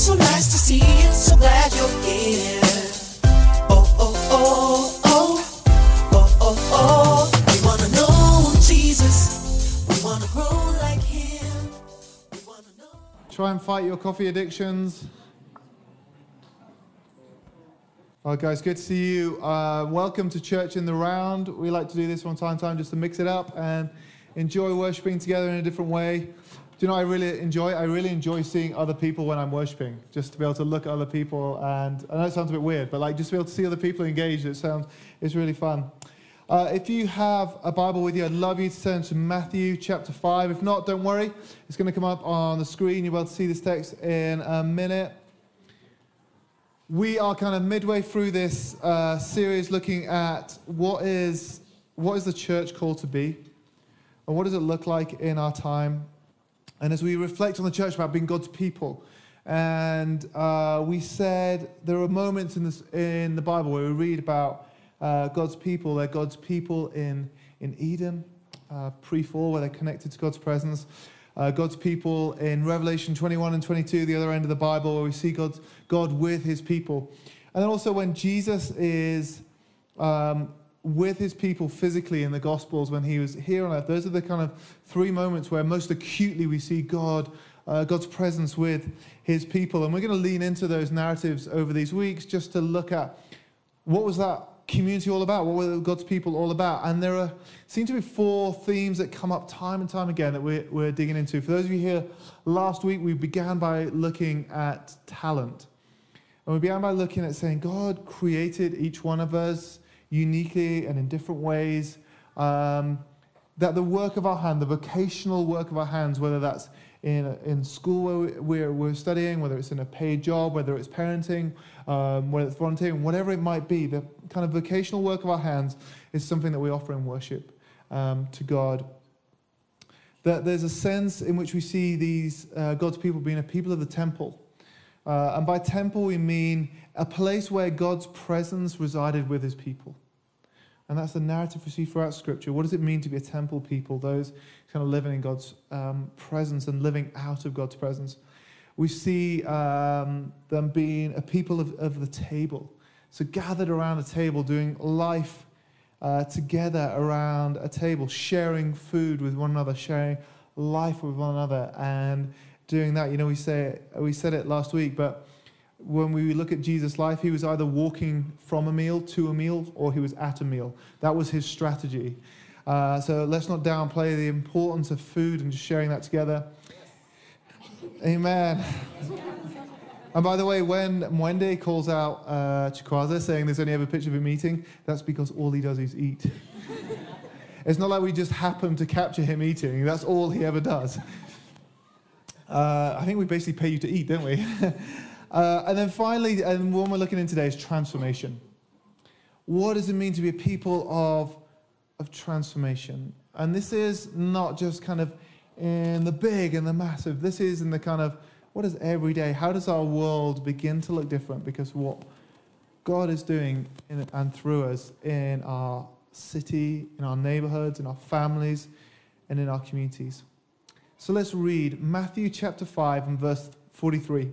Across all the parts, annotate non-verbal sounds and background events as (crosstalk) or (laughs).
So nice to see you, so glad you're here. Oh, oh, oh, oh, oh, oh, oh. We wanna know Jesus, we wanna grow like Him. We wanna know. Try and fight your coffee addictions. Right, guys, good to see you. Uh, welcome to Church in the Round. We like to do this from time to time just to mix it up and enjoy worshiping together in a different way. You know I really enjoy? I really enjoy seeing other people when I'm worshiping, just to be able to look at other people. And I know it sounds a bit weird, but like just to be able to see other people engaged, it sounds it's really fun. Uh, if you have a Bible with you, I'd love you to turn to Matthew chapter 5. If not, don't worry. It's going to come up on the screen. You'll be able to see this text in a minute. We are kind of midway through this uh, series looking at what is, what is the church called to be? And what does it look like in our time? And as we reflect on the church about being God's people, and uh, we said there are moments in, this, in the Bible where we read about uh, God's people. They're God's people in, in Eden, uh, pre fall, where they're connected to God's presence. Uh, God's people in Revelation 21 and 22, the other end of the Bible, where we see God's, God with his people. And then also when Jesus is um, with his people physically in the Gospels, when he was here on earth, those are the kind of three moments where most acutely we see God, uh, God's presence with his people. And we're going to lean into those narratives over these weeks just to look at what was that community all about? What were God's people all about? And there are, seem to be four themes that come up time and time again that we're, we're digging into. For those of you here, last week we began by looking at talent. And we began by looking at saying God created each one of us uniquely and in different ways. Um, that the work of our hand, the vocational work of our hands, whether that's in, in school where we're, we're studying, whether it's in a paid job, whether it's parenting, um, whether it's volunteering, whatever it might be, the kind of vocational work of our hands is something that we offer in worship um, to God. That there's a sense in which we see these uh, God's people being a people of the temple. Uh, and by temple, we mean a place where God's presence resided with his people. And that's the narrative we see throughout Scripture. What does it mean to be a temple people, those kind of living in God's um, presence and living out of God's presence? We see um, them being a people of, of the table. So, gathered around a table, doing life uh, together around a table, sharing food with one another, sharing life with one another, and doing that. You know, we, say, we said it last week, but when we look at Jesus' life, he was either walking from a meal to a meal or he was at a meal. That was his strategy. Uh, so let's not downplay the importance of food and just sharing that together. Amen. And by the way, when Mwende calls out uh, Chikwaza saying there's only ever a picture of him eating, that's because all he does is eat. (laughs) it's not like we just happen to capture him eating, that's all he ever does. Uh, I think we basically pay you to eat, don't we? (laughs) Uh, and then finally, and one we're looking in today is transformation. What does it mean to be a people of, of transformation? And this is not just kind of in the big and the massive. This is in the kind of what is every day? How does our world begin to look different because what God is doing in and through us in our city, in our neighborhoods, in our families, and in our communities? So let's read Matthew chapter 5 and verse 43.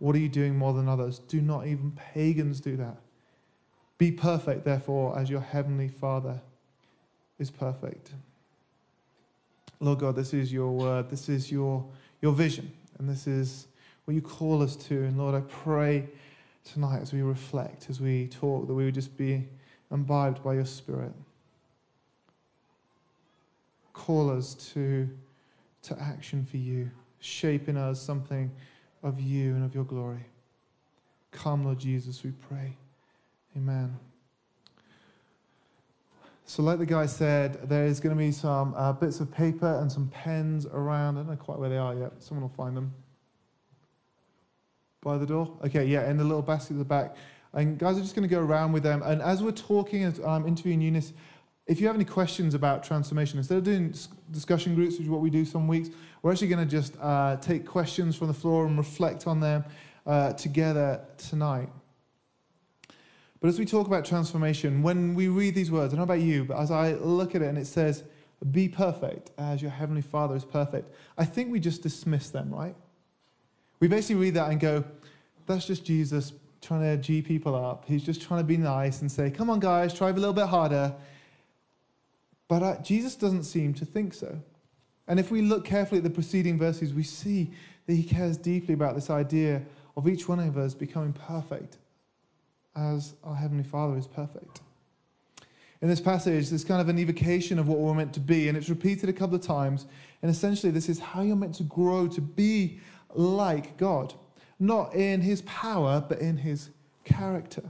what are you doing more than others? Do not even pagans do that. Be perfect, therefore, as your heavenly Father is perfect. Lord God, this is your word. This is your, your vision. And this is what you call us to. And Lord, I pray tonight as we reflect, as we talk, that we would just be imbibed by your Spirit. Call us to, to action for you, shape in us something of you and of your glory. Come, Lord Jesus, we pray. Amen. So, like the guy said, there is going to be some uh, bits of paper and some pens around. I don't know quite where they are yet. Someone will find them. By the door? Okay, yeah, in the little basket at the back. And guys are just going to go around with them. And as we're talking, as I'm interviewing Eunice, if you have any questions about transformation, instead of doing discussion groups, which is what we do some weeks, we're actually going to just uh, take questions from the floor and reflect on them uh, together tonight. But as we talk about transformation, when we read these words, I don't know about you, but as I look at it and it says, be perfect as your heavenly Father is perfect, I think we just dismiss them, right? We basically read that and go, that's just Jesus trying to G people up. He's just trying to be nice and say, come on, guys, try a little bit harder. But uh, Jesus doesn't seem to think so. And if we look carefully at the preceding verses, we see that he cares deeply about this idea of each one of us becoming perfect as our Heavenly Father is perfect. In this passage, there's kind of an evocation of what we're meant to be, and it's repeated a couple of times. And essentially, this is how you're meant to grow to be like God, not in his power, but in his character.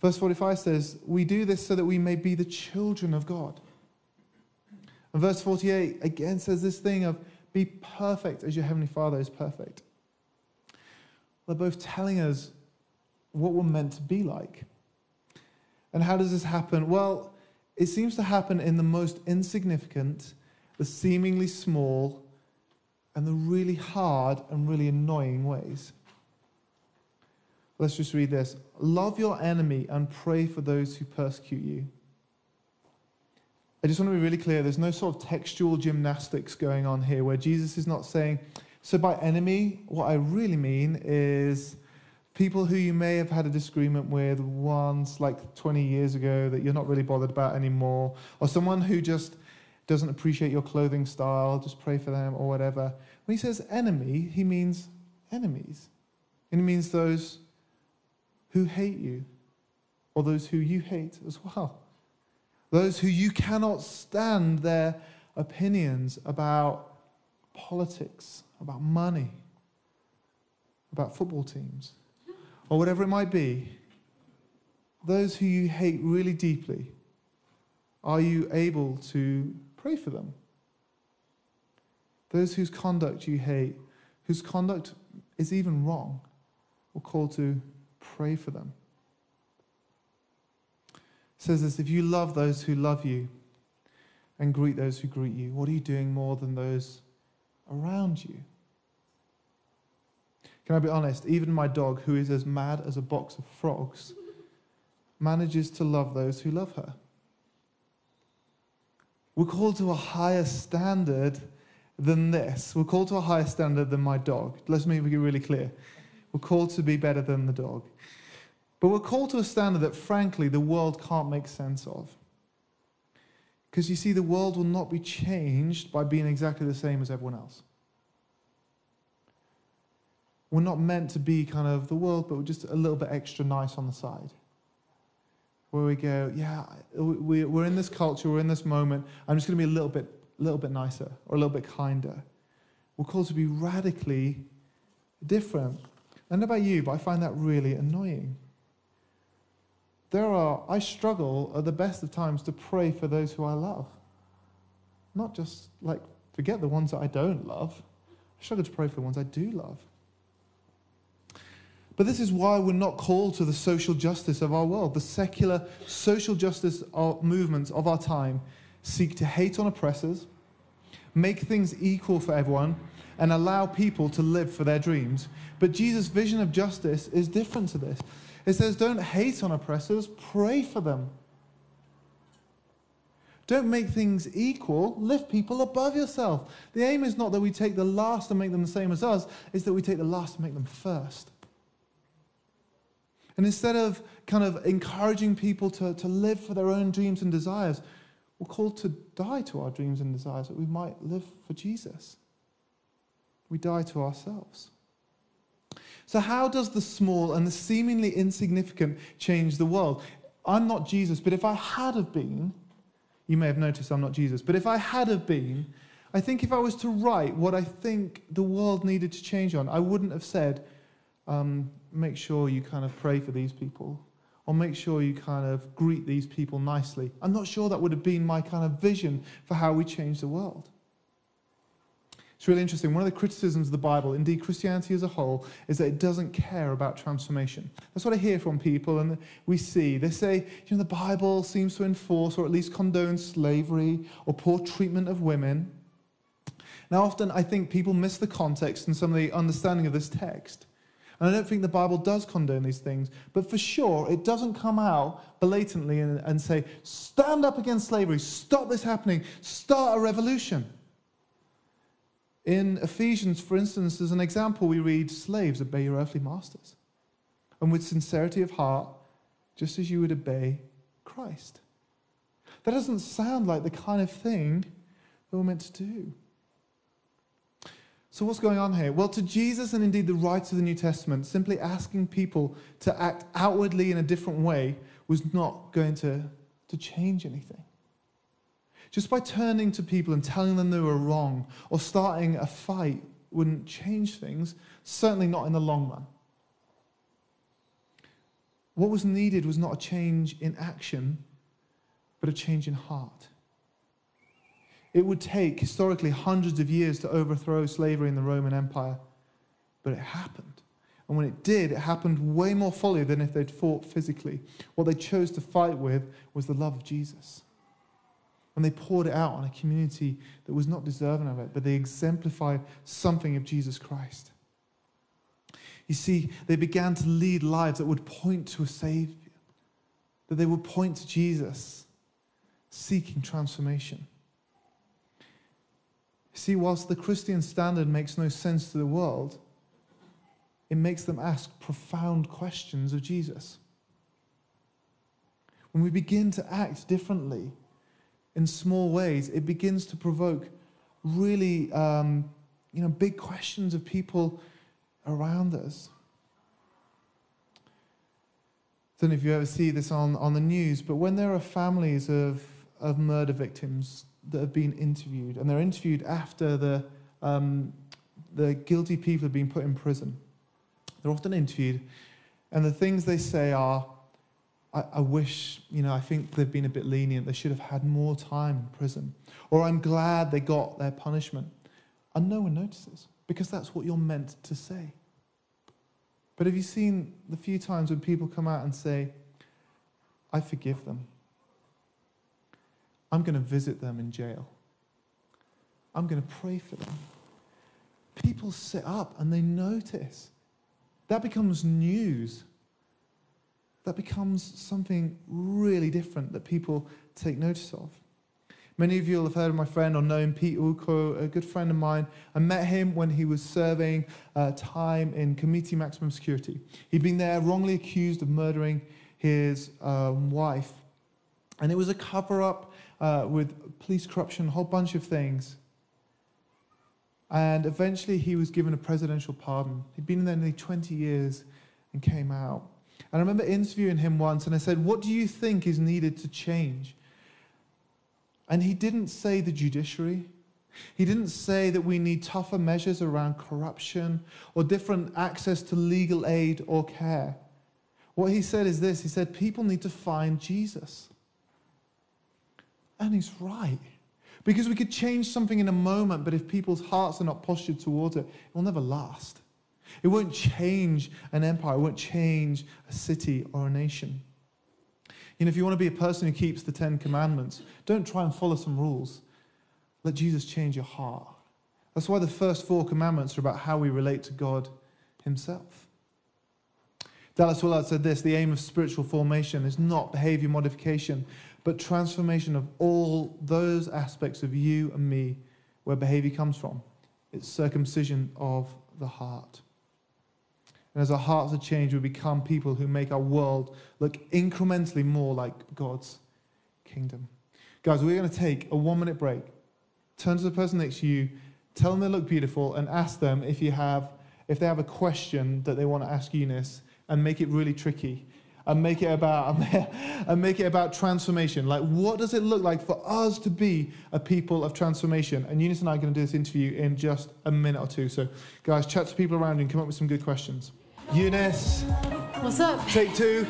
Verse 45 says, We do this so that we may be the children of God. And verse 48 again says this thing of be perfect as your heavenly Father is perfect. They're both telling us what we're meant to be like. And how does this happen? Well, it seems to happen in the most insignificant, the seemingly small, and the really hard and really annoying ways. Let's just read this. Love your enemy and pray for those who persecute you. I just want to be really clear there's no sort of textual gymnastics going on here where Jesus is not saying, so by enemy, what I really mean is people who you may have had a disagreement with once, like 20 years ago, that you're not really bothered about anymore, or someone who just doesn't appreciate your clothing style, just pray for them or whatever. When he says enemy, he means enemies. And he means those who hate you, or those who you hate as well. Those who you cannot stand their opinions about politics, about money, about football teams, or whatever it might be. Those who you hate really deeply, are you able to pray for them? Those whose conduct you hate, whose conduct is even wrong, we're called to pray for them. Says this if you love those who love you and greet those who greet you, what are you doing more than those around you? Can I be honest? Even my dog, who is as mad as a box of frogs, manages to love those who love her. We're called to a higher standard than this. We're called to a higher standard than my dog. Let's make it really clear. We're called to be better than the dog. But we're called to a standard that, frankly, the world can't make sense of. Because you see, the world will not be changed by being exactly the same as everyone else. We're not meant to be kind of the world, but we're just a little bit extra nice on the side. Where we go, yeah, we- we're in this culture, we're in this moment. I'm just going to be a little bit, little bit nicer or a little bit kinder. We're called to be radically different. I don't know about you, but I find that really annoying. There are, I struggle at the best of times to pray for those who I love. Not just like, forget the ones that I don't love. I struggle to pray for the ones I do love. But this is why we're not called to the social justice of our world. The secular social justice movements of our time seek to hate on oppressors, make things equal for everyone, and allow people to live for their dreams. But Jesus' vision of justice is different to this. It says, don't hate on oppressors, pray for them. Don't make things equal, lift people above yourself. The aim is not that we take the last and make them the same as us, it's that we take the last and make them first. And instead of kind of encouraging people to, to live for their own dreams and desires, we're called to die to our dreams and desires that we might live for Jesus. We die to ourselves. So, how does the small and the seemingly insignificant change the world? I'm not Jesus, but if I had have been, you may have noticed I'm not Jesus, but if I had have been, I think if I was to write what I think the world needed to change on, I wouldn't have said, um, make sure you kind of pray for these people, or make sure you kind of greet these people nicely. I'm not sure that would have been my kind of vision for how we change the world. It's really interesting. One of the criticisms of the Bible, indeed Christianity as a whole, is that it doesn't care about transformation. That's what I hear from people, and we see. They say, you know, the Bible seems to enforce or at least condone slavery or poor treatment of women. Now, often I think people miss the context and some of the understanding of this text. And I don't think the Bible does condone these things, but for sure, it doesn't come out blatantly and, and say, stand up against slavery, stop this happening, start a revolution. In Ephesians, for instance, as an example, we read, Slaves, obey your earthly masters. And with sincerity of heart, just as you would obey Christ. That doesn't sound like the kind of thing that we're meant to do. So, what's going on here? Well, to Jesus and indeed the writers of the New Testament, simply asking people to act outwardly in a different way was not going to, to change anything. Just by turning to people and telling them they were wrong or starting a fight wouldn't change things, certainly not in the long run. What was needed was not a change in action, but a change in heart. It would take historically hundreds of years to overthrow slavery in the Roman Empire, but it happened. And when it did, it happened way more fully than if they'd fought physically. What they chose to fight with was the love of Jesus. And they poured it out on a community that was not deserving of it, but they exemplified something of Jesus Christ. You see, they began to lead lives that would point to a Savior, that they would point to Jesus, seeking transformation. See, whilst the Christian standard makes no sense to the world, it makes them ask profound questions of Jesus. When we begin to act differently, in small ways, it begins to provoke really um, you know, big questions of people around us. I don't know if you ever see this on, on the news, but when there are families of, of murder victims that have been interviewed, and they're interviewed after the, um, the guilty people have been put in prison, they're often interviewed, and the things they say are, I, I, wish, you know, I think they've been a bit lenient. They should have had more time in prison. Or I'm glad they got their punishment. And no one notices because that's what you're meant to say. But have you seen the few times when people come out and say, I forgive them? I'm going to visit them in jail. I'm going to pray for them. People sit up and they notice. That becomes news that becomes something really different that people take notice of. Many of you will have heard of my friend or known Pete Ouko, a good friend of mine. I met him when he was serving uh, time in Kamiti Maximum Security. He'd been there wrongly accused of murdering his um, wife. And it was a cover up uh, with police corruption, a whole bunch of things. And eventually he was given a presidential pardon. He'd been there nearly 20 years and came out. And I remember interviewing him once and I said, What do you think is needed to change? And he didn't say the judiciary. He didn't say that we need tougher measures around corruption or different access to legal aid or care. What he said is this He said, People need to find Jesus. And he's right. Because we could change something in a moment, but if people's hearts are not postured towards it, it will never last. It won't change an empire, it won't change a city or a nation. You know, if you want to be a person who keeps the Ten Commandments, don't try and follow some rules. Let Jesus change your heart. That's why the first four commandments are about how we relate to God Himself. Dallas Willard said this the aim of spiritual formation is not behavior modification, but transformation of all those aspects of you and me where behavior comes from. It's circumcision of the heart. And as our hearts are changed, we become people who make our world look incrementally more like God's kingdom. Guys, we're going to take a one minute break. Turn to the person next to you, tell them they look beautiful, and ask them if, you have, if they have a question that they want to ask Eunice, and make it really tricky. And make it about (laughs) and make it about transformation. Like, what does it look like for us to be a people of transformation? And Eunice and I are going to do this interview in just a minute or two. So, guys, chat to people around you and come up with some good questions. Eunice. What's up? Take two.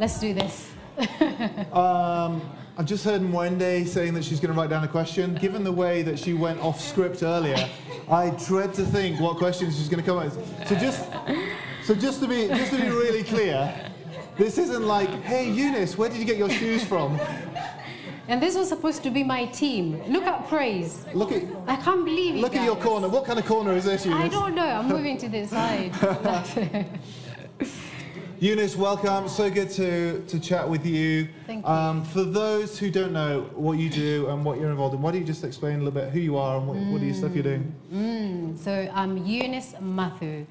Let's do this. (laughs) um, I've just heard Mwende saying that she's going to write down a question. Given the way that she went off script earlier, I dread to think what questions she's going to come up with. So just, so just to be, just to be really clear, this isn't like, hey Eunice, where did you get your shoes from? (laughs) And this was supposed to be my team. Look at praise. Look at, I can't believe it. look at your corner. What kind of corner is this, I don't know. I'm moving to this side. (laughs) (laughs) Eunice, welcome. So good to, to chat with you. Thank you. Um, for those who don't know what you do and what you're involved in, why don't you just explain a little bit who you are and what, what are you stuff you're doing? Mm, so I'm Eunice Matthew,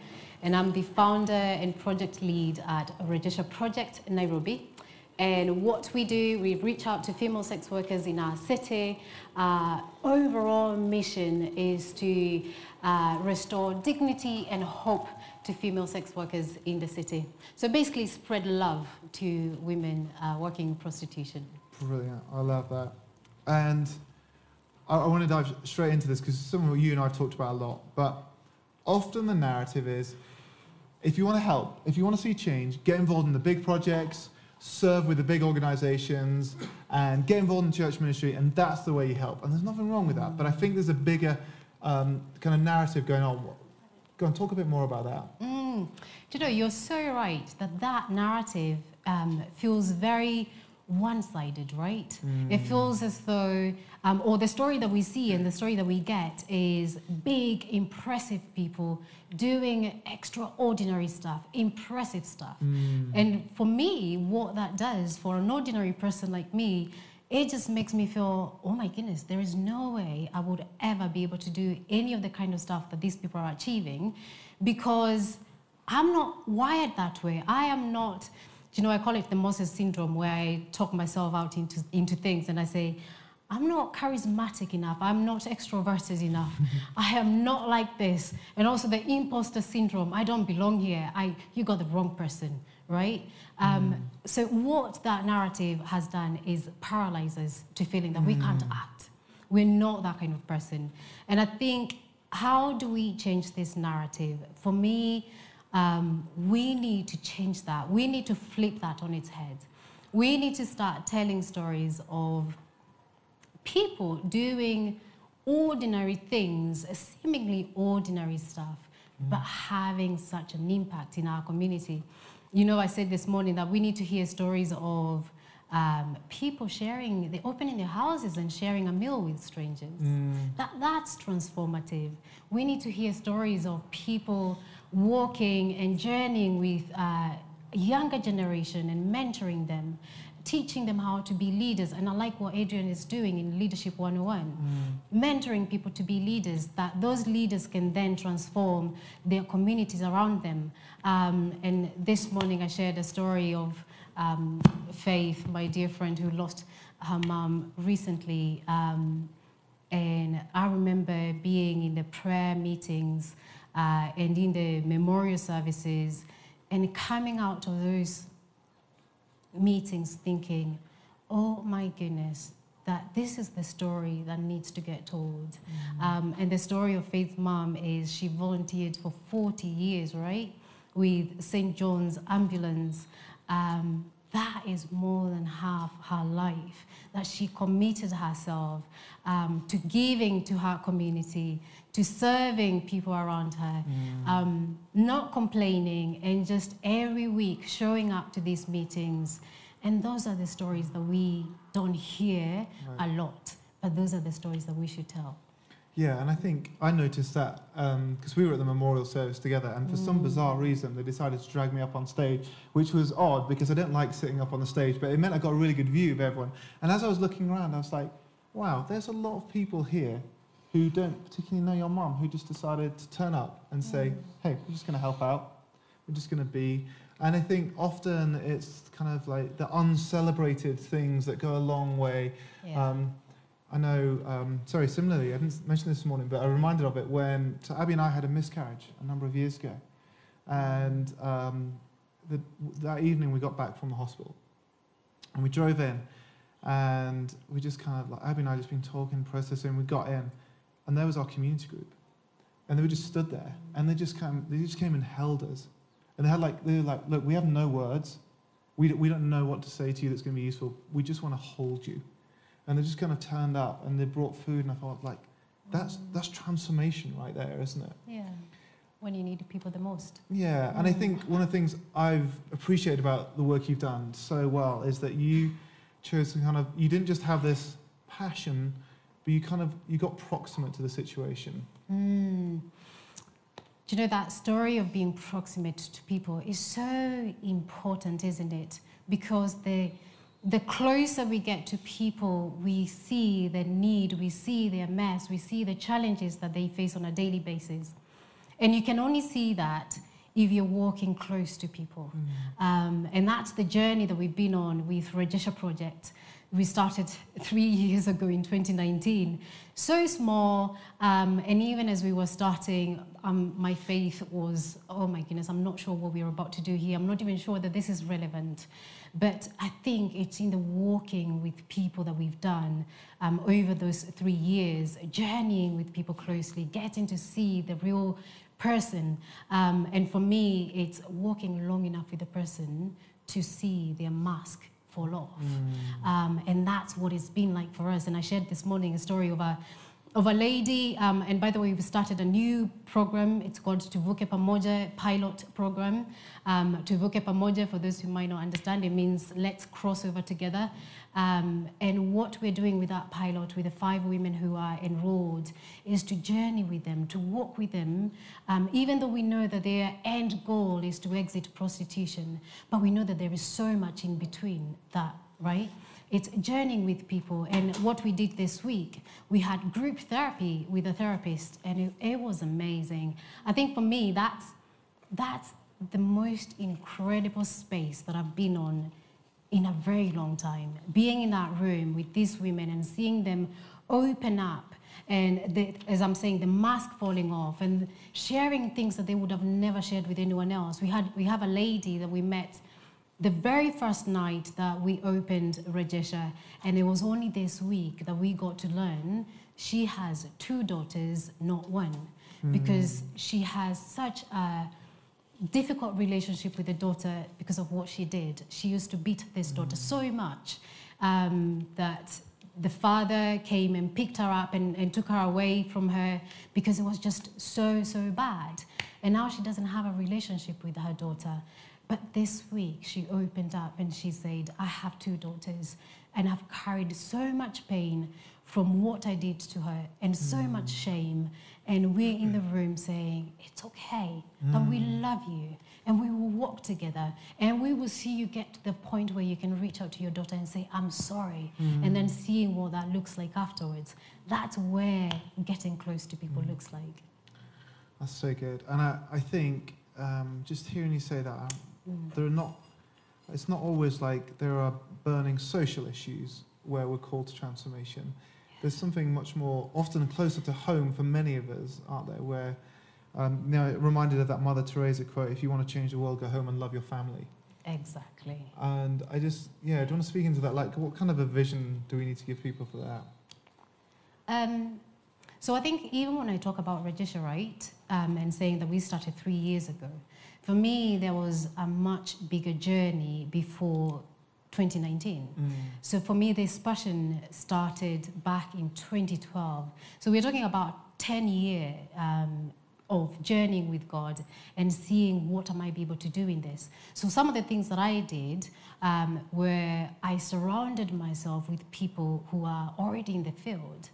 and I'm the founder and project lead at Rejesha Project in Nairobi. And what we do, we reach out to female sex workers in our city. Our overall mission is to uh, restore dignity and hope to female sex workers in the city. So basically, spread love to women uh, working in prostitution. Brilliant. I love that. And I, I want to dive straight into this because some of you and I have talked about a lot. But often the narrative is if you want to help, if you want to see change, get involved in the big projects, serve with the big organizations, and get involved in church ministry, and that's the way you help. And there's nothing wrong with that. But I think there's a bigger um, kind of narrative going on. Go on, talk a bit more about that. Mm. Do you know, you're so right that that narrative um, feels very one sided, right? It feels as though, um, or the story that we see and the story that we get is big, impressive people doing extraordinary stuff, impressive stuff. And for me, what that does for an ordinary person like me, it just makes me feel, oh my goodness, there is no way I would ever be able to do any of the kind of stuff that these people are achieving because I'm not wired that way. I am not, you know, I call it the Moses syndrome where I talk myself out into, into things and I say, I'm not charismatic enough. I'm not extroverted enough. (laughs) I am not like this. And also the imposter syndrome. I don't belong here. I, you got the wrong person, right? Um, So what that narrative has done is paralyzes to feeling that we can't act. We're not that kind of person. And I think, how do we change this narrative? For me, um, we need to change that. We need to flip that on its head. We need to start telling stories of people doing ordinary things, seemingly ordinary stuff, but having such an impact in our community. You know, I said this morning that we need to hear stories of um, people sharing, they opening their houses and sharing a meal with strangers. That, that's transformative. We need to hear stories of people walking and journeying with uh, younger generation and mentoring them, teaching them how to be leaders. And I like what Adrian is doing in Leadership 101, mentoring people to be leaders, that those leaders can then transform their communities around them. Um, and this morning I shared a story of um, Faith, my dear friend who lost her mom recently. Um, and I remember being in the prayer meetings uh, and in the memorial services and coming out of those meetings thinking, oh my goodness, that this is the story that needs to get told. Um, and the story of Faith's mom is she volunteered for 40 years, right, with St. John's Ambulance. Um, that is more than half her life that she committed herself um, to giving to her community, to serving people around her, um, not complaining, and just every week showing up to these meetings. And those are the stories that we don't hear a lot, but those are the stories that we should tell. Yeah, and I think I noticed that um, because we were at the memorial service together, and for some mm. bizarre reason, they decided to drag me up on stage, which was odd because I don't like sitting up on the stage, but it meant I got a really good view of everyone. And as I was looking around, I was like, wow, there's a lot of people here who don't particularly know your mum, who just decided to turn up and say, mm. hey, we're just going to help out, we're just going to be. And I think often it's kind of like the uncelebrated things that go a long way. Yeah. Um, I know, um, sorry, similarly, I didn't mention this morning, but I'm reminded of it when so Abby and I had a miscarriage a number of years ago. And um, the, that evening we got back from the hospital and we drove in and we just kind of, like, Abby and I just been talking, processing, we got in and there was our community group. And they were just stood there and they just came, they just came and held us. And they had like, they were like, look, we have no words. We, we don't know what to say to you that's going to be useful. We just want to hold you. And they just kind of turned up and they brought food, and I thought, like, that's that's transformation right there, isn't it? Yeah. When you need people the most. Yeah, and I think one of the things I've appreciated about the work you've done so well is that you chose to kind of you didn't just have this passion, but you kind of you got proximate to the situation. Mm. Do you know that story of being proximate to people is so important, isn't it? Because the the closer we get to people, we see their need, we see their mess, we see the challenges that they face on a daily basis. And you can only see that if you're walking close to people. Um, and that's the journey that we've been on with Rejesha Project. We started three (laughs) years ago in 2019. So small, um, and even as we were starting, um, my faith was, oh my goodness, I'm not sure what we're about to do here. I'm not even sure that this is relevant. But I think it's in the walking with people that we've done um, over those three years, journeying with people closely, getting to see the real person. Um, and for me, it's walking long enough with the person to see their mask fall off. Um, and that's what it's been like for us. And I shared this morning a story of a of a lady, um, and by the way, we've started a new program. It's called Tuvuke Pamoja Pilot Program. Um, Tuvuke Pamoja, for those who might not understand, it means let's cross over together. Um, and what we're doing with that pilot, with the five women who are enrolled, is to journey with them, to walk with them, um, even though we know that their end goal is to exit prostitution, but we know that there is so much in between that, right? It's journeying with people. And what we did this week, we had group therapy with a therapist, and it, it was amazing. I think for me, that's, that's the most incredible space that I've been on in a very long time. Being in that room with these women and seeing them open up, and the, as I'm saying, the mask falling off, and sharing things that they would have never shared with anyone else. We had we have a lady that we met the very first night that we opened Rejesha, and it was only this week that we got to learn she has two daughters, not one, because she has such a difficult relationship with the daughter because of what she did. She used to beat this daughter so much um, that the father came and picked her up and, and took her away from her because it was just so, so bad. And now she doesn't have a relationship with her daughter. But this week she opened up and she said, I have two daughters and I've carried so much pain from what I did to her and so mm. much shame. And we're in the room saying, It's okay, that we mm. love you and we will walk together and we will see you get to the point where you can reach out to your daughter and say, I'm sorry. And then mm. seeing what that looks like afterwards. That's where getting close to people looks like. That's so good. And I, I think um, just hearing you say that, there are not, it's not always like there are burning social issues where we're called to transformation. There's something much more, often closer to home for many of us, aren't there? Where, um, you know, reminded of that Mother Teresa quote: "If you want to change the world, go home and love your family." Exactly. And I just, yeah, do you want to speak into that? Like, what kind of a vision do we need to give people for that? Um, so I think even when I talk about Rejesha Right um, and saying that we started three years ago, for me there was a much bigger journey before 2019. So for me, this passion started back in 2012. So we're talking about 10 year um, of journeying with God and seeing what I might be able to do in this. So some of the things that I did um, were I surrounded myself with people who are already in the field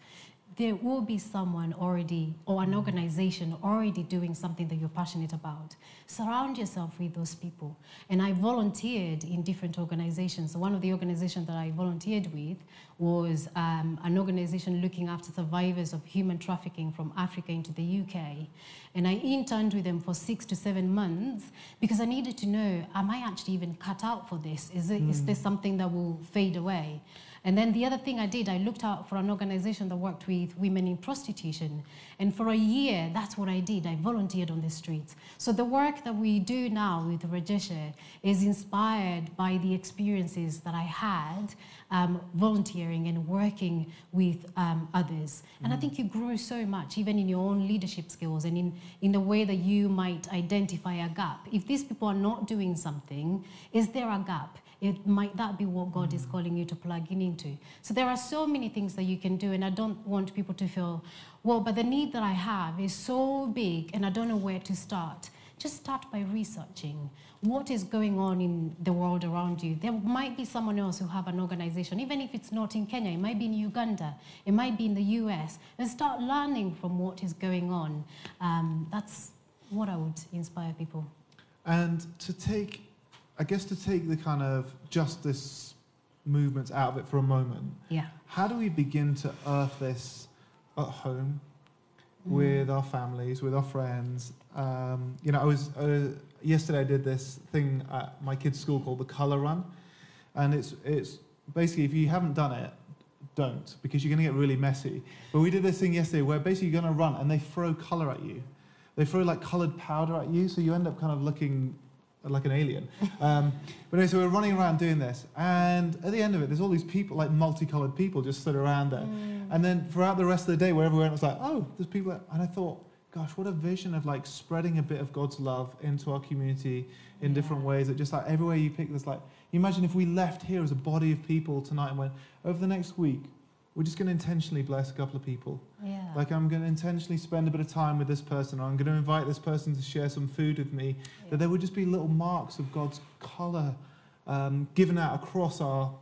there will be someone already or an organization already doing something that you're passionate about. Surround yourself with those people. And I volunteered in different organizations. So one of the organizations that I volunteered with was um, an organization looking after survivors of human trafficking from Africa into the UK. And I interned with them for six to seven months because I needed to know, am I actually even cut out for this? Is, it, is this something that will fade away? And then the other thing I did, I looked out for an organization that worked with women in prostitution. And for a year, that's what I did. I volunteered on the streets. So the work that we do now with Rejesha is inspired by the experiences that I had um, volunteering and working with um, others. And I think you grow so much, even in your own leadership skills and in, in the way that you might identify a gap. If these people are not doing something, is there a gap? It might that be what God is calling you to plug in into. So there are so many things that you can do, and I don't want people to feel, well, but the need that I have is so big, and I don't know where to start. Just start by researching what is going on in the world around you. There might be someone else who have an organization, even if it's not in Kenya, it might be in Uganda, it might be in the US, and start learning from what is going on. Um, that's what I would inspire people. And to take, I guess, to take the kind of justice movements out of it for a moment, Yeah. how do we begin to earth this at home with our families, with our friends? Um, you know, I was uh, yesterday. I did this thing at my kids' school called the Color Run, and it's it's basically if you haven't done it, don't because you're going to get really messy. But we did this thing yesterday where basically you're going to run and they throw color at you. They throw like colored powder at you, so you end up kind of looking like an alien. Um, but anyway, so we're running around doing this, and at the end of it, there's all these people, like multicolored people, just stood around there. And then throughout the rest of the day, wherever we went, it was like, oh, there's people. And I thought, gosh, what a vision of like spreading a bit of God's love into our community in different ways. That just like everywhere you pick, there's like, you imagine if we left here as a body of people tonight and went, over the next week, we're just going to intentionally bless a couple of people. Yeah. Like I'm going to intentionally spend a bit of time with this person, or I'm going to invite this person to share some food with me. That there would just be little marks of God's color um, given out across our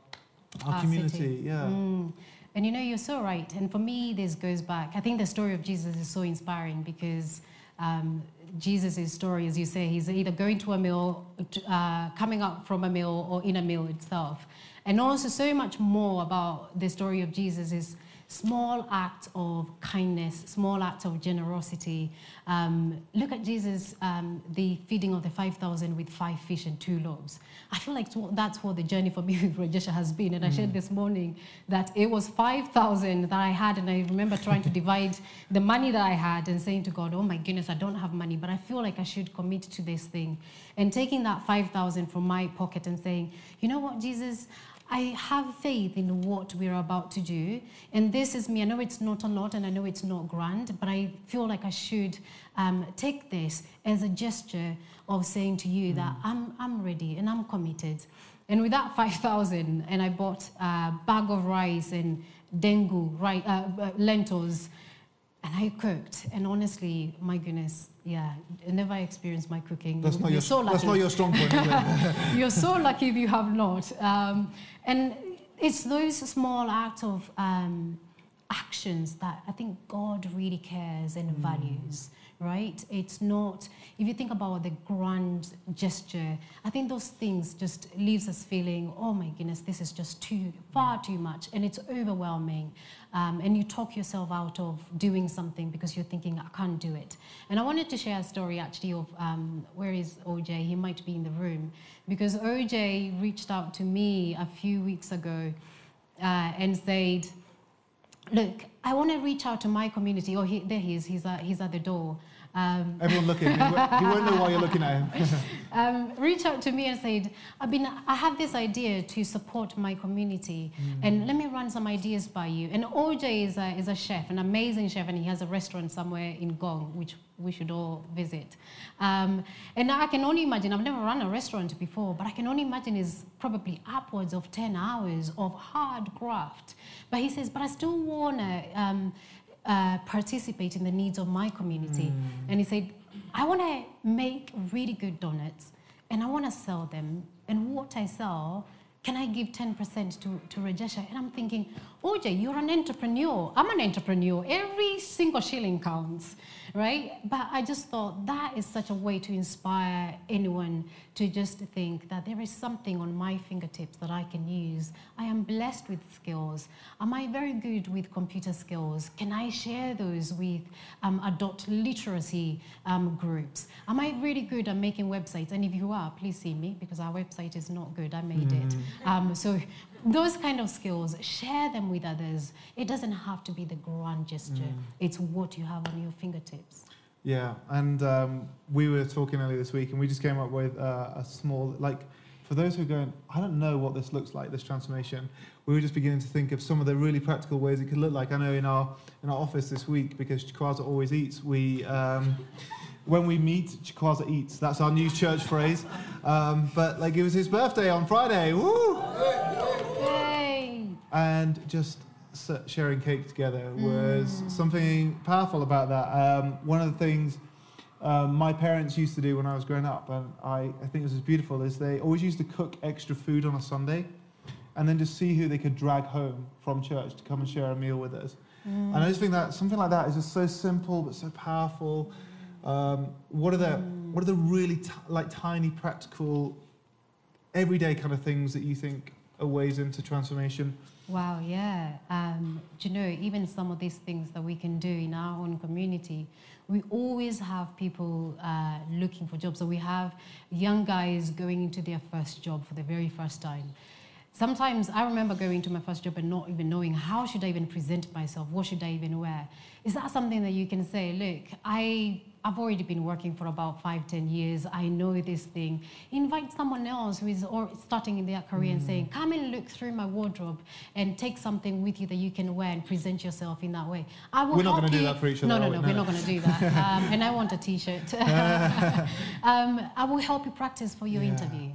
our, Our community. city. Yeah. Mm. And you know, you're so right. And for me, this goes back. I think the story of Jesus is so inspiring because um, Jesus' story, as you say, he's either going to a meal, uh, coming up from a meal, or in a meal itself. And also, so much more about the story of Jesus is small acts of kindness, small acts of generosity. Um, look at Jesus, um, the feeding of the 5,000 with five fish and two loaves. I feel like that's what the journey for me (laughs) with Rejesha has been. And I shared this morning that it was 5,000 that I had, and I remember trying to divide (laughs) the money that I had and saying to God, Oh my goodness, I don't have money, but I feel like I should commit to this thing. And taking that 5,000 from my pocket and saying, You know what, Jesus? I have faith in what we're about to do. And this is me. I know it's not a lot and I know it's not grand, but I feel like I should um, take this as a gesture of saying to you that I'm, I'm ready and I'm committed. And with that (laughs) 5,000, and I bought a bag of rice and dengu, right, uh, uh, lentils, and I cooked. And honestly, my goodness, yeah, never experienced my cooking. That's not you're your so that's lucky. not your strong point. (laughs) You're so lucky if you have not. Um, and it's those small acts of um, actions that I think God really cares and values, right? It's not, if you think about the grand gesture, I think those things just leaves us feeling, oh my goodness, this is just too, far too much. And it's overwhelming. Um, and you talk yourself out of doing something because you're thinking, I can't do it. And I wanted to share a story actually of um, where is OJ? He might be in the room because OJ reached out to me a few weeks ago uh, and said, Look, I want to reach out to my community. Oh, he, there he is. He's at, he's at the door. Um, (laughs) Everyone looking. He won't, won't know why you're looking at him. (laughs) um, reached out to me and said, I've been, I have this idea to support my community, and let me run some ideas by you. And OJ is a, is a chef, an amazing chef, and he has a restaurant somewhere in Ngong, which we should all visit. Um, and I can only imagine, I've never run a restaurant before, but I can only imagine is probably upwards of 10 hours of hard graft. But he says, but I still want to um, uh, participate in the needs of my community. And he said, I want to make really good donuts and I want to sell them. And what I sell, can I give 10% to, to Rejesha? And I'm thinking, OJ, you're an entrepreneur. I'm an entrepreneur. Every single shilling counts, right? But I just thought that is such a way to inspire anyone to just think that there is something on my fingertips that I can use. I am blessed with skills. Am I very good with computer skills? Can I share those with um, adult literacy um, groups? Am I really good at making websites? And if you are, please see me because our website is not good. I made it. Um, so those kind of skills, share them with others. It doesn't have to be the grand gesture. It's what you have on your fingertips. Yeah, and um, we were talking earlier this week, and we just came up with uh, a small, like, for those who are going, I don't know what this looks like, this transformation. We were just beginning to think of some of the really practical ways it could look like. I know in our in our office this week, because Chikwaza always eats, we um, (laughs) when we meet, Chikwaza eats. That's our new church phrase. Um, but like it was his birthday on Friday. Woo! And just sharing cake together was Mm. something powerful about that. Um, one of the things um, my parents used to do when I was growing up, and I, I think this is beautiful, is they always used to cook extra food on a Sunday and then just see who they could drag home from church to come and share a meal with us. And I just think that something like that is just so simple but so powerful. Um, what are the what are the really t- like tiny practical everyday kind of things that you think are ways into transformation? Wow, yeah. Um, you know, even some of these things that we can do in our own community, we always have people uh, looking for jobs. So we have young guys going into their first job for the very first time. Sometimes I remember going to my first job and not even knowing how should I even present myself, what should I even wear. Is that something that you can say, look, I I've already been working for about five, ten years. I know this thing. Invite someone else who is or starting in their career and saying, come and look through my wardrobe and take something with you that you can wear and present yourself in that way. I will We're not help gonna do that for each No, other, no, are no, we? we're not going to do that. (laughs) Um, and I want a T-shirt. (laughs) (laughs) um, I will help you practice for your Yeah. interview.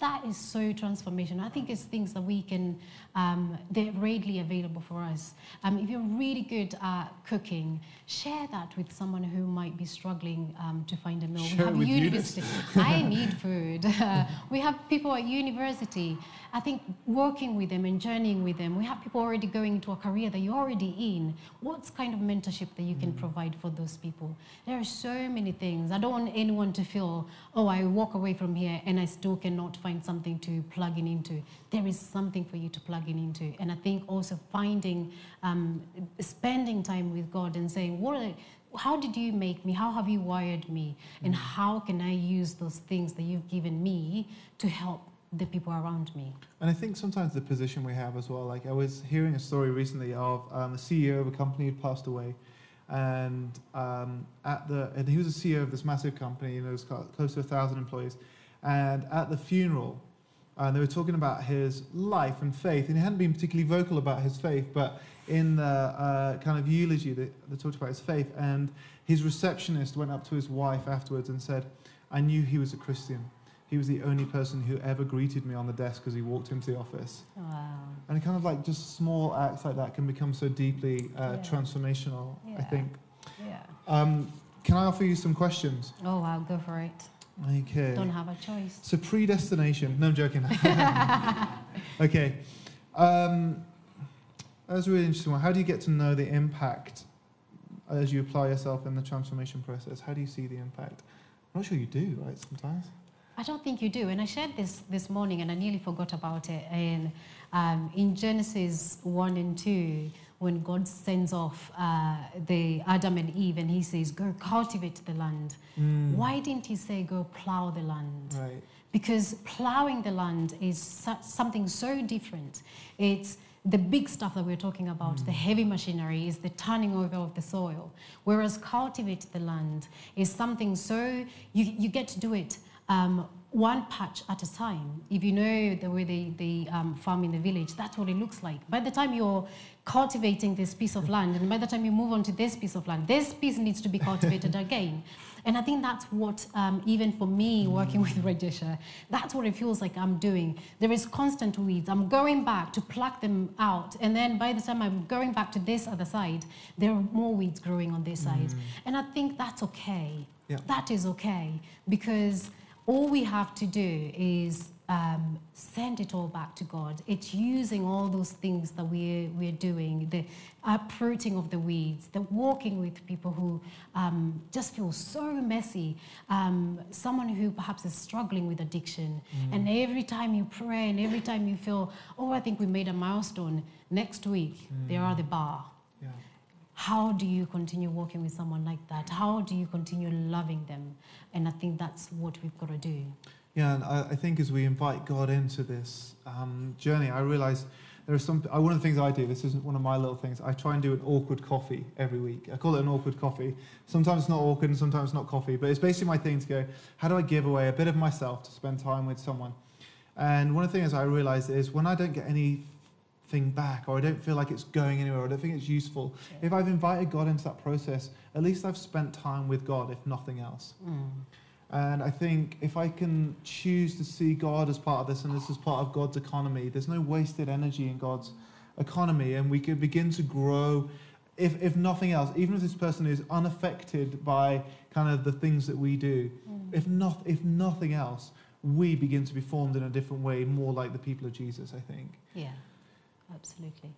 That, is so transformational. I think it's things that we can, um, they're readily available for us. Um, if you're really good at cooking, share that with someone who might be struggling um, to find a meal. Share it with university. (laughs) I need food. (laughs) we have people at university. I think working with them and journeying with them, we have people already going into a career that you're already in. What's kind of mentorship that you can provide for those people? There are so many things. I don't want anyone to feel, oh, I walk away from here and I still cannot find something to plug in into. There is something for you to plug in into. And I think also finding, um, spending time with God and saying, what are, how did you make me? How have you wired me? And how can I use those things that you've given me to help the people around me? And I think sometimes the position we have as well, like I was hearing a story recently of um, the CEO of a company who passed away. And um, at the and he was a CEO of this massive company, you know, it was close to a thousand employees. And at the funeral, uh, they were talking about his life and faith, and he hadn't been particularly vocal about his faith, but in the uh, kind of eulogy, they, they talked about his faith. And his receptionist went up to his wife afterwards and said, "I knew he was a Christian. He was the only person who ever greeted me on the desk as he walked into the office." Wow. And kind of like just small acts like that can become so deeply uh, Yeah. transformational. I think. Yeah. Um, can I offer you some questions? Oh, wow, go for it. Okay. Don't have a choice. So predestination. No, I'm joking. (laughs) okay. Um, that was a really interesting one. How do you get to know the impact as you apply yourself in the transformation process? How do you see the impact? I'm not sure you do, right? Sometimes. I don't think you do. And I shared this this morning and I nearly forgot about it. And um, in Genesis 1 and 2, when God sends off uh, the Adam and Eve and he says, go cultivate the land. Mm. Why didn't he say, go plow the land? Right. because plowing the land is su- something so different. It's the big stuff that we're talking about, the heavy machinery, is the turning over of the soil. Whereas cultivate the land is something so, you, you get to do it um, one patch at a time. If you know the way they, they um, farm in the village, that's what it looks like. By the time you're cultivating this piece of land, and by the time you move on to this piece of land, this piece needs to be cultivated again. And I think that's what, um, even for me working with Rejesha, that's what it feels like I'm doing. There is constant weeds. I'm going back to pluck them out. And then by the time I'm going back to this other side, there are more weeds growing on this side. And I think that's okay. Yeah. That is okay because all we have to do is um, send it all back to God. It's using all those things that we're, we're doing, the uprooting of the weeds, the walking with people who um, just feel so messy, um, someone who perhaps is struggling with addiction. And every time you pray and every time you feel, oh, I think we made a milestone, next week there are the bar. Yeah. How do you continue walking with someone like that? How do you continue loving them? And I think that's what we've got to do. Yeah, and I, I think as we invite God into this um, journey, I realize there are some. I, one of the things I do. This isn't one of my little things. I try and do an awkward coffee every week. I call it an awkward coffee. Sometimes it's not awkward, and sometimes it's not coffee. But it's basically my thing to go. How do I give away a bit of myself to spend time with someone? And one of the things I realize is when I don't get anything back, or I don't feel like it's going anywhere, or I don't think it's useful. If I've invited God into that process, at least I've spent time with God, if nothing else. Mm. And I think if I can choose to see God as part of this and this is part of God's economy, there's no wasted energy in God's economy. And we could begin to grow, if, if nothing else, even if this person is unaffected by kind of the things that we do, mm. if, not, if nothing else, we begin to be formed in a different way, more like the people of Jesus, I think. Yeah, absolutely.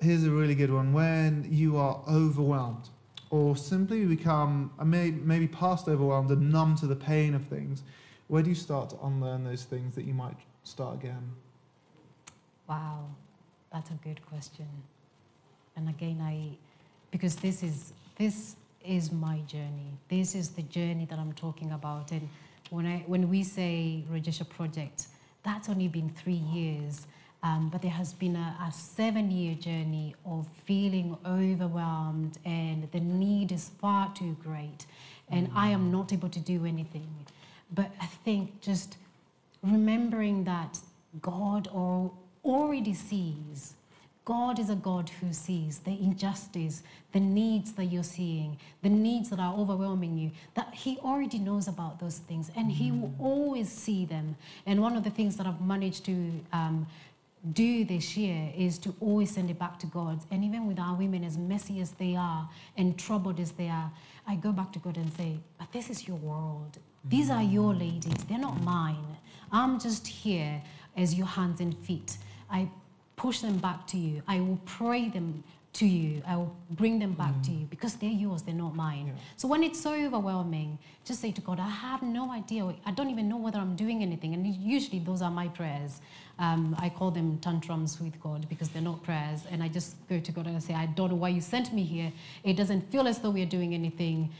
Here's a really good one. When you are overwhelmed, or simply become may, maybe past overwhelmed and numb to the pain of things, where do you start to unlearn those things that you might start again? Wow, that's a good question. And again, I, because this is this is my journey. This is the journey that I'm talking about. And when I when we say Rejesha Project, that's only been three years. Um, but there has been a, a seven year journey of feeling overwhelmed, and the need is far too great, and I am not able to do anything. But I think just remembering that God already sees. God is a God who sees the injustice, the needs that you're seeing, the needs that are overwhelming you, that He already knows about those things and He will always see them. And one of the things that I've managed to um, do this year is to always send it back to God. And even with our women, as messy as they are and troubled as they are, I go back to God and say, But this is your world. These are your mm. ladies, they're not mine. I'm just here as your hands and feet. I push them back to you. I will pray them to you. I will bring them back to mm. you because they're yours, they're not mine. Yeah. So when it's so overwhelming, just say to God, I have no idea. I don't even know whether I'm doing anything. And usually those are my prayers. Um, I call them tantrums with God because they're not prayers. And I just go to God and I say, I don't know why you sent me here. It doesn't feel as though we're doing anything.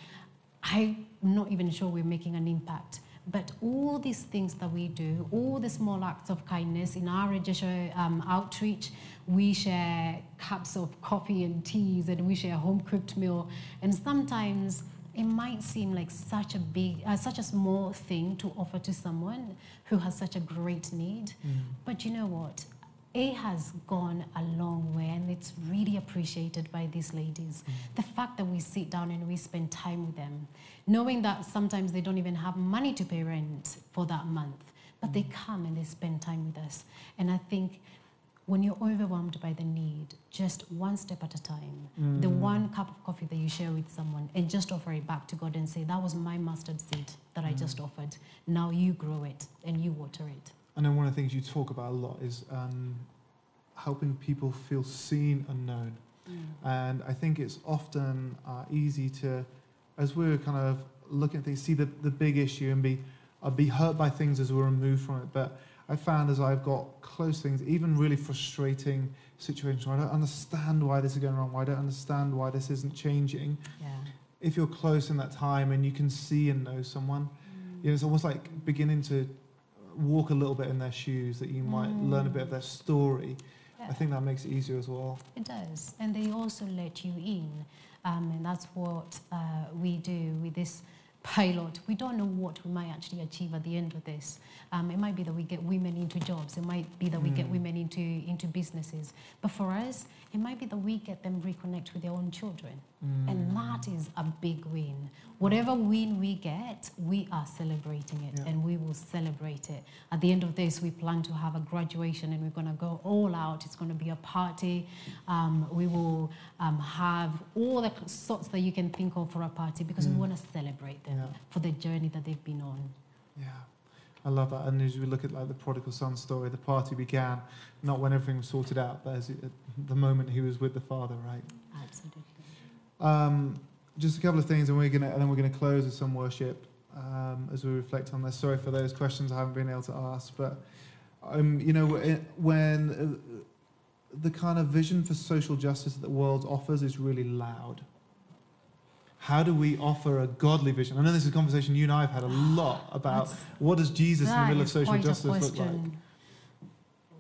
I'm not even sure we're making an impact. But all these things that we do, all the small acts of kindness in our Rejesha um, outreach, we share cups of coffee and teas, and we share home cooked meal. And sometimes it might seem like such a big, uh, such a small thing to offer to someone who has such a great need. Mm. But you know what? It has gone a long way and it's really appreciated by these ladies. Mm. The fact that we sit down and we spend time with them, knowing that sometimes they don't even have money to pay rent for that month, but they mm. come and they spend time with us. And I think when you're overwhelmed by the need, just one step at a time, the one cup of coffee that you share with someone, and just offer it back to God and say, That was my mustard seed that I just offered. Now you grow it and you water it. I know one of the things you talk about a lot is um, helping people feel seen and known. And I think it's often uh, easy to, as we're kind of looking at things, see the, the big issue and be, uh, be hurt by things as we're removed from it. But I found as I've got close things, even really frustrating situations where I don't understand why this is going wrong, why I don't understand why this isn't changing. Yeah. If you're close in that time and you can see and know someone, you know, it's almost like beginning to walk a little bit in their shoes, that you might learn a bit of their story. Yeah. I think that makes it easier as well. It does, and they also let you in, um, and that's what uh, we do with this pilot. We don't know what we might actually achieve at the end of this. Um, it might be that we get women into jobs. It might be that we get women into into businesses. But for us, it might be that we get them reconnect with their own children, and that is a big win. Whatever win we get, we are celebrating it, Yeah. and we will celebrate it. At the end of this, we plan to have a graduation, and we're going to go all out. It's going to be a party. Um, we will um, have all the sorts that you can think of for a party because we want to celebrate them Yeah. for the journey that they've been on. Yeah, I love that. And as we look at like the prodigal son story, the party began not when everything was sorted out, but as it, the moment he was with the father, right? Absolutely. Um, just a couple of things, and we're gonna and then we're gonna close with some worship um, as we reflect on this. Sorry for those questions I haven't been able to ask, but um, you know when uh, the kind of vision for social justice that the world offers is really loud. How do we offer a godly vision? I know this is a conversation you and I have had a (sighs) lot about That's- what does Jesus in the middle of social justice look like?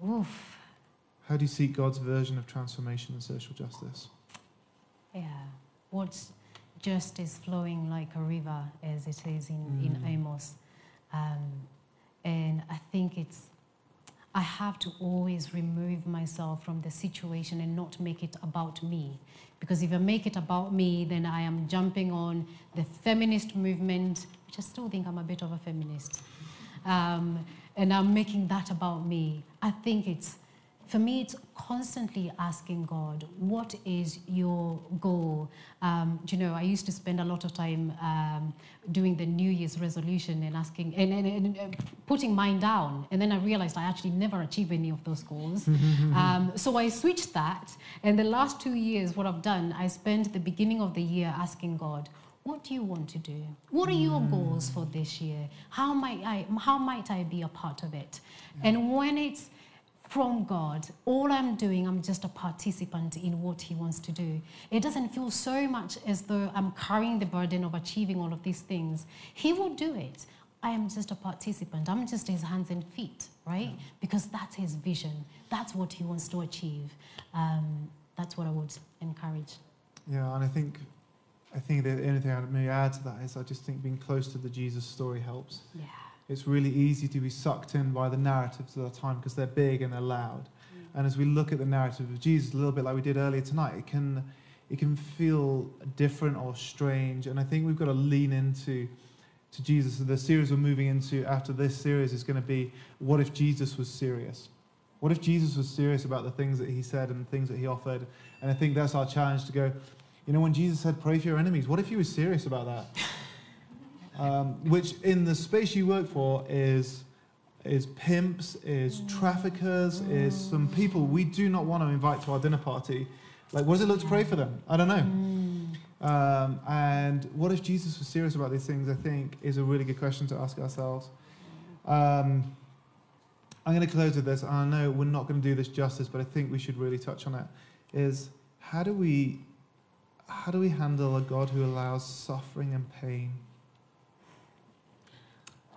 Oof. How do you seek God's version of transformation and social justice? Yeah. What's just justice flowing like a river as it is in, in Mm. Amos. Um, and I think it's, I have to always remove myself from the situation and not make it about me. Because if I make it about me, then I am jumping on the feminist movement, which just still think I'm a bit of a feminist. Um, and I'm making that about me. I think it's, for me, it's constantly asking God, what is your goal? Um, you know, I used to spend a lot of time um, doing the New Year's resolution and asking, and, and, and, putting mine down. And then I realized I actually never achieve any of those goals. (laughs) um, so I switched that. And the last two years, what I've done, I spent the beginning of the year asking God, what do you want to do? What are your goals for this year? How might I, how might I be a part of it? And when it's from God, all I'm doing, I'm just a participant in what He wants to do. It doesn't feel so much as though I'm carrying the burden of achieving all of these things. He will do it. I am just a participant. I'm just His hands and feet, right? Because that's His vision. That's what He wants to achieve. Um, that's what I would encourage. Yeah, and I think, I think the only thing I'd maybe add to that is I just think being close to the Jesus story helps. Yeah. It's really easy to be sucked in by the narratives of the time because they're big and they're loud. Mm. And as we look at the narrative of Jesus, a little bit like we did earlier tonight, it can, it can feel different or strange. And I think we've got to lean into to Jesus. So the series we're moving into after this series is going to be what if Jesus was serious? What if Jesus was serious about the things that he said and the things that he offered? And I think that's our challenge to go, you know, when Jesus said, pray for your enemies, what if he was serious about that? (laughs) Um, which in the space you work for is is pimps, is traffickers, is some people we do not want to invite to our dinner party. Like, what does it look to pray for them? I don't know. Um, and what if Jesus was serious about these things? I think is a really good question to ask ourselves. Um, I'm going to close with this. and I know we're not going to do this justice, but I think we should really touch on it. Is how do we how do we handle a God who allows suffering and pain?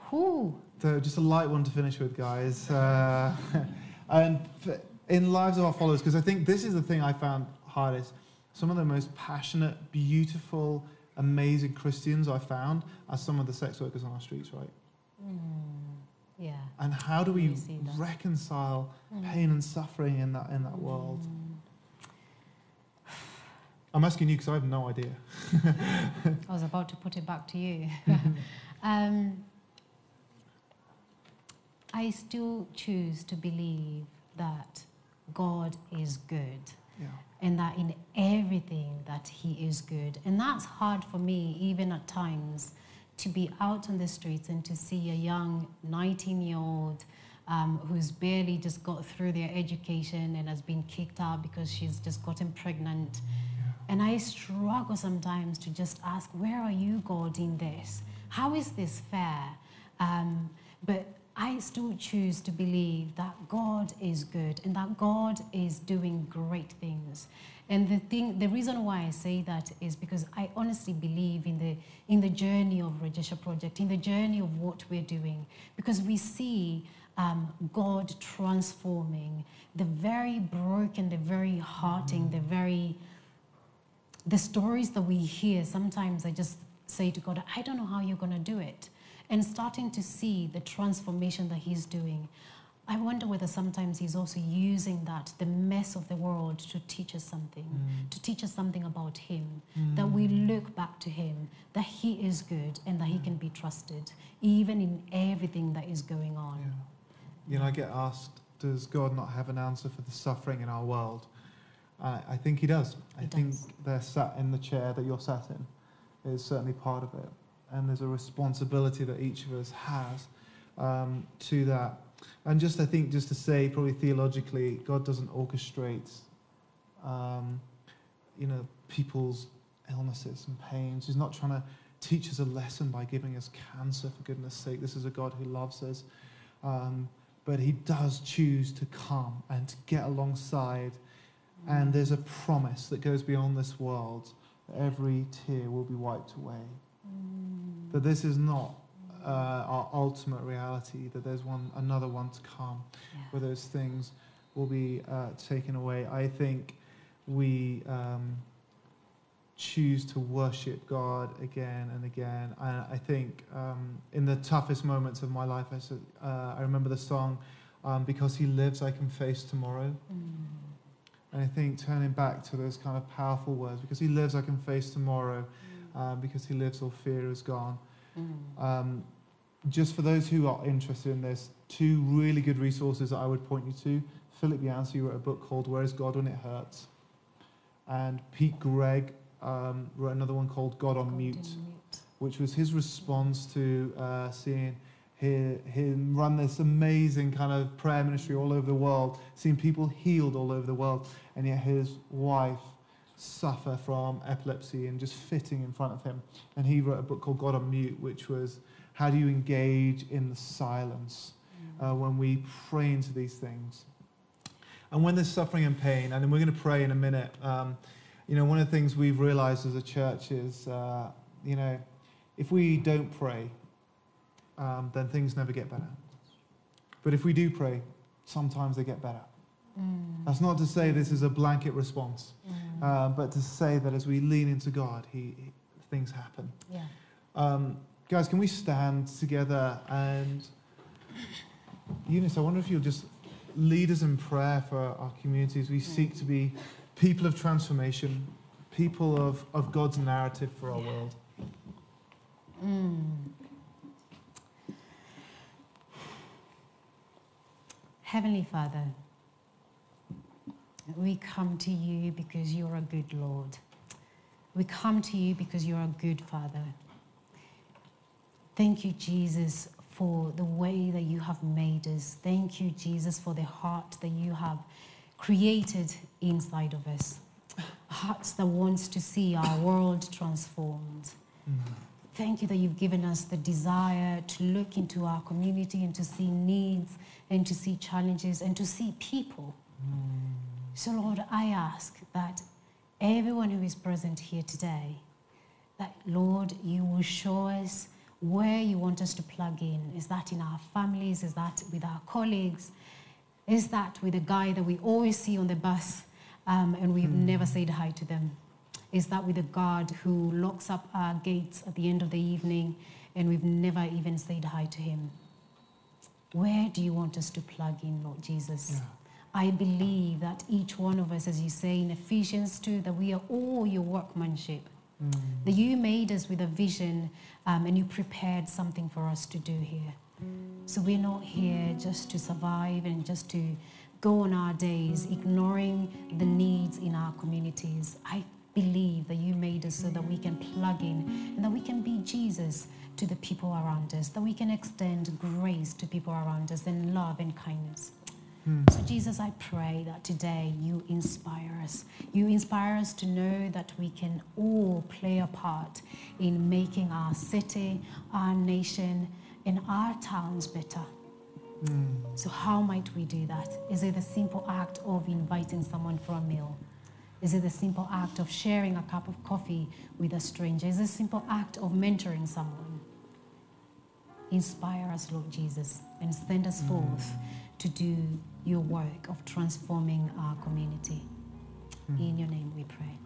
Whew. So just a light one to finish with, guys. Uh, (laughs) and in lives of our followers, because I think this is the thing I found hardest. Some of the most passionate, beautiful, amazing Christians I found are some of the sex workers on our streets, right? Yeah. And how do we We see that. reconcile pain and suffering in that in that world? I'm asking you because I have no idea. (laughs) I was about to put it back to you. (laughs) um, I still choose to believe that God is good Yeah. and that in everything that he is good. And that's hard for me, even at times, to be out on the streets and to see a young 19 year old um, who's barely just got through their education and has been kicked out because she's just gotten pregnant. And I struggle sometimes to just ask, where are you, God, in this? How is this fair? Um, but I still choose to believe that God is good and that God is doing great things. And the thing, the reason why I say that is because I honestly believe in the in the journey of Rejesha Project, in the journey of what we're doing, because we see um, God transforming the very broken, the very hurting, the very the stories that we hear, sometimes I just say to God, I don't know how you're going to do it. And starting to see the transformation that He's doing, I wonder whether sometimes He's also using that, the mess of the world, to teach us something, to teach us something about Him, that we look back to Him, that He is good and that He can be trusted, even in everything that is going on. Yeah. You know, I get asked, does God not have an answer for the suffering in our world? Uh, I think He does. I He think does. they're sat in the chair that you're sat in is certainly part of it. And there's a responsibility that each of us has um, to that. And just, I think, just to say, probably theologically, God doesn't orchestrate, um, you know, people's illnesses and pains. He's not trying to teach us a lesson by giving us cancer, for goodness sake. This is a God who loves us. Um, but he does choose to come and to get alongside. And there's a promise that goes beyond this world. that Every tear will be wiped away. That this is not uh, our ultimate reality. That there's one, another one to come, Yeah. where those things will be uh, taken away. I think we um, choose to worship God again and again. And I think um, in the toughest moments of my life, I, said, uh, I remember the song, um, Because He Lives, I Can Face Tomorrow. And I think turning back to those kind of powerful words, because He lives, I can face tomorrow. Uh, because He lives, all fear is gone. Um, just for those who are interested in this, two really good resources that I would point you to. Philip Yancey wrote a book called Where is God When It Hurts? And Pete Greig um, wrote another one called God on Mute, which was his response to uh, seeing hi- him run this amazing kind of prayer ministry all over the world, seeing people healed all over the world, and yet his wife suffer from epilepsy and just fitting in front of him. And he wrote a book called God on Mute, which was how do you engage in the silence uh, when we pray into these things. And when there's suffering and pain, and then we're going to pray in a minute. Um, you know, one of the things we've realized as a church is, uh, you know, if we don't pray, um, then things never get better. But if we do pray, sometimes they get better. That's not to say this is a blanket response, uh, but to say that as we lean into God, he, he- things happen. Yeah. Um, guys, can we stand together and Eunice, I wonder if you'll just lead us in prayer for our communities. We seek to be people of transformation, people of, of God's narrative for our world. Heavenly Father, we come to you because you're a good Lord. We come to you because you're a good Father. Thank you, Jesus, for the way that you have made us. Thank you, Jesus, for the heart that you have created inside of us. Hearts that wants to see our world transformed. Thank you that you've given us the desire to look into our community and to see needs and to see challenges and to see people. So, Lord, I ask that everyone who is present here today, that, Lord, you will show us where you want us to plug in. Is that in our families? Is that with our colleagues? Is that with a guy that we always see on the bus um, and we've never said hi to them? Is that with a guard who locks up our gates at the end of the evening and we've never even said hi to him? Where do you want us to plug in, Lord Jesus? I believe that each one of us, as you say in Ephesians 2, that we are all your workmanship. That you made us with a vision um, and you prepared something for us to do here. So we're not here just to survive and just to go on our days, ignoring the needs in our communities. I believe that you made us so that we can plug in and that we can be Jesus to the people around us, that we can extend grace to people around us and love and kindness. Hmm. So, Jesus, I pray that today you inspire us. You inspire us to know that we can all play a part in making our city, our nation, and our towns better. Hmm. So, how might we do that? Is it the simple act of inviting someone for a meal? Is it the simple act of sharing a cup of coffee with a stranger? Is it a simple act of mentoring someone? Inspire us, Lord Jesus, and send us hmm. forth to do your work of transforming our community. In your name we pray.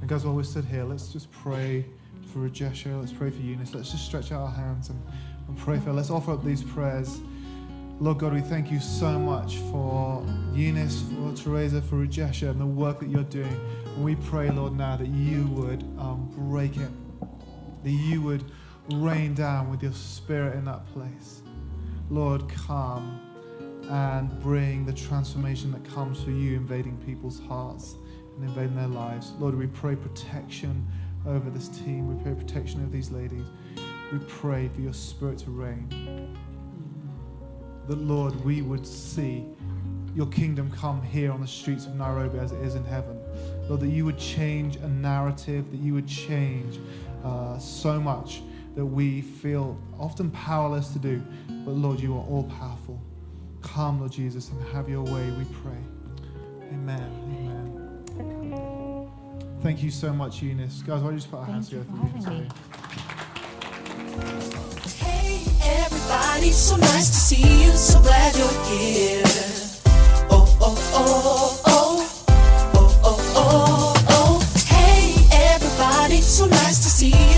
And guys, while we're stood here, let's just pray for Rejesha. Let's pray for Eunice. Let's just stretch out our hands and, and pray for her. Let's offer up these prayers. Lord God, we thank you so much for Eunice, for Teresa, for Rejesha, and the work that you're doing. And we pray, Lord, now that you would um, break it, that you would rain down with your spirit in that place. Lord, come and bring the transformation that comes through you invading people's hearts and invading their lives. Lord, we pray protection over this team. We pray protection over these ladies. We pray for your spirit to reign. That, Lord, we would see your kingdom come here on the streets of Nairobi as it is in heaven. Lord, that you would change a narrative, that you would change uh, so much that we feel often powerless to do. But, Lord, you are all powerful. Come, Lord Jesus, and have your way, we pray. Amen. Amen. Thank you so much, Eunice. Guys, why don't you just put our Thank hands together for Eunice? Today? Hey, everybody, so nice to see you. So glad you're here. Oh, oh, oh, oh. Oh, oh, oh, oh. Hey, everybody, so nice to see you.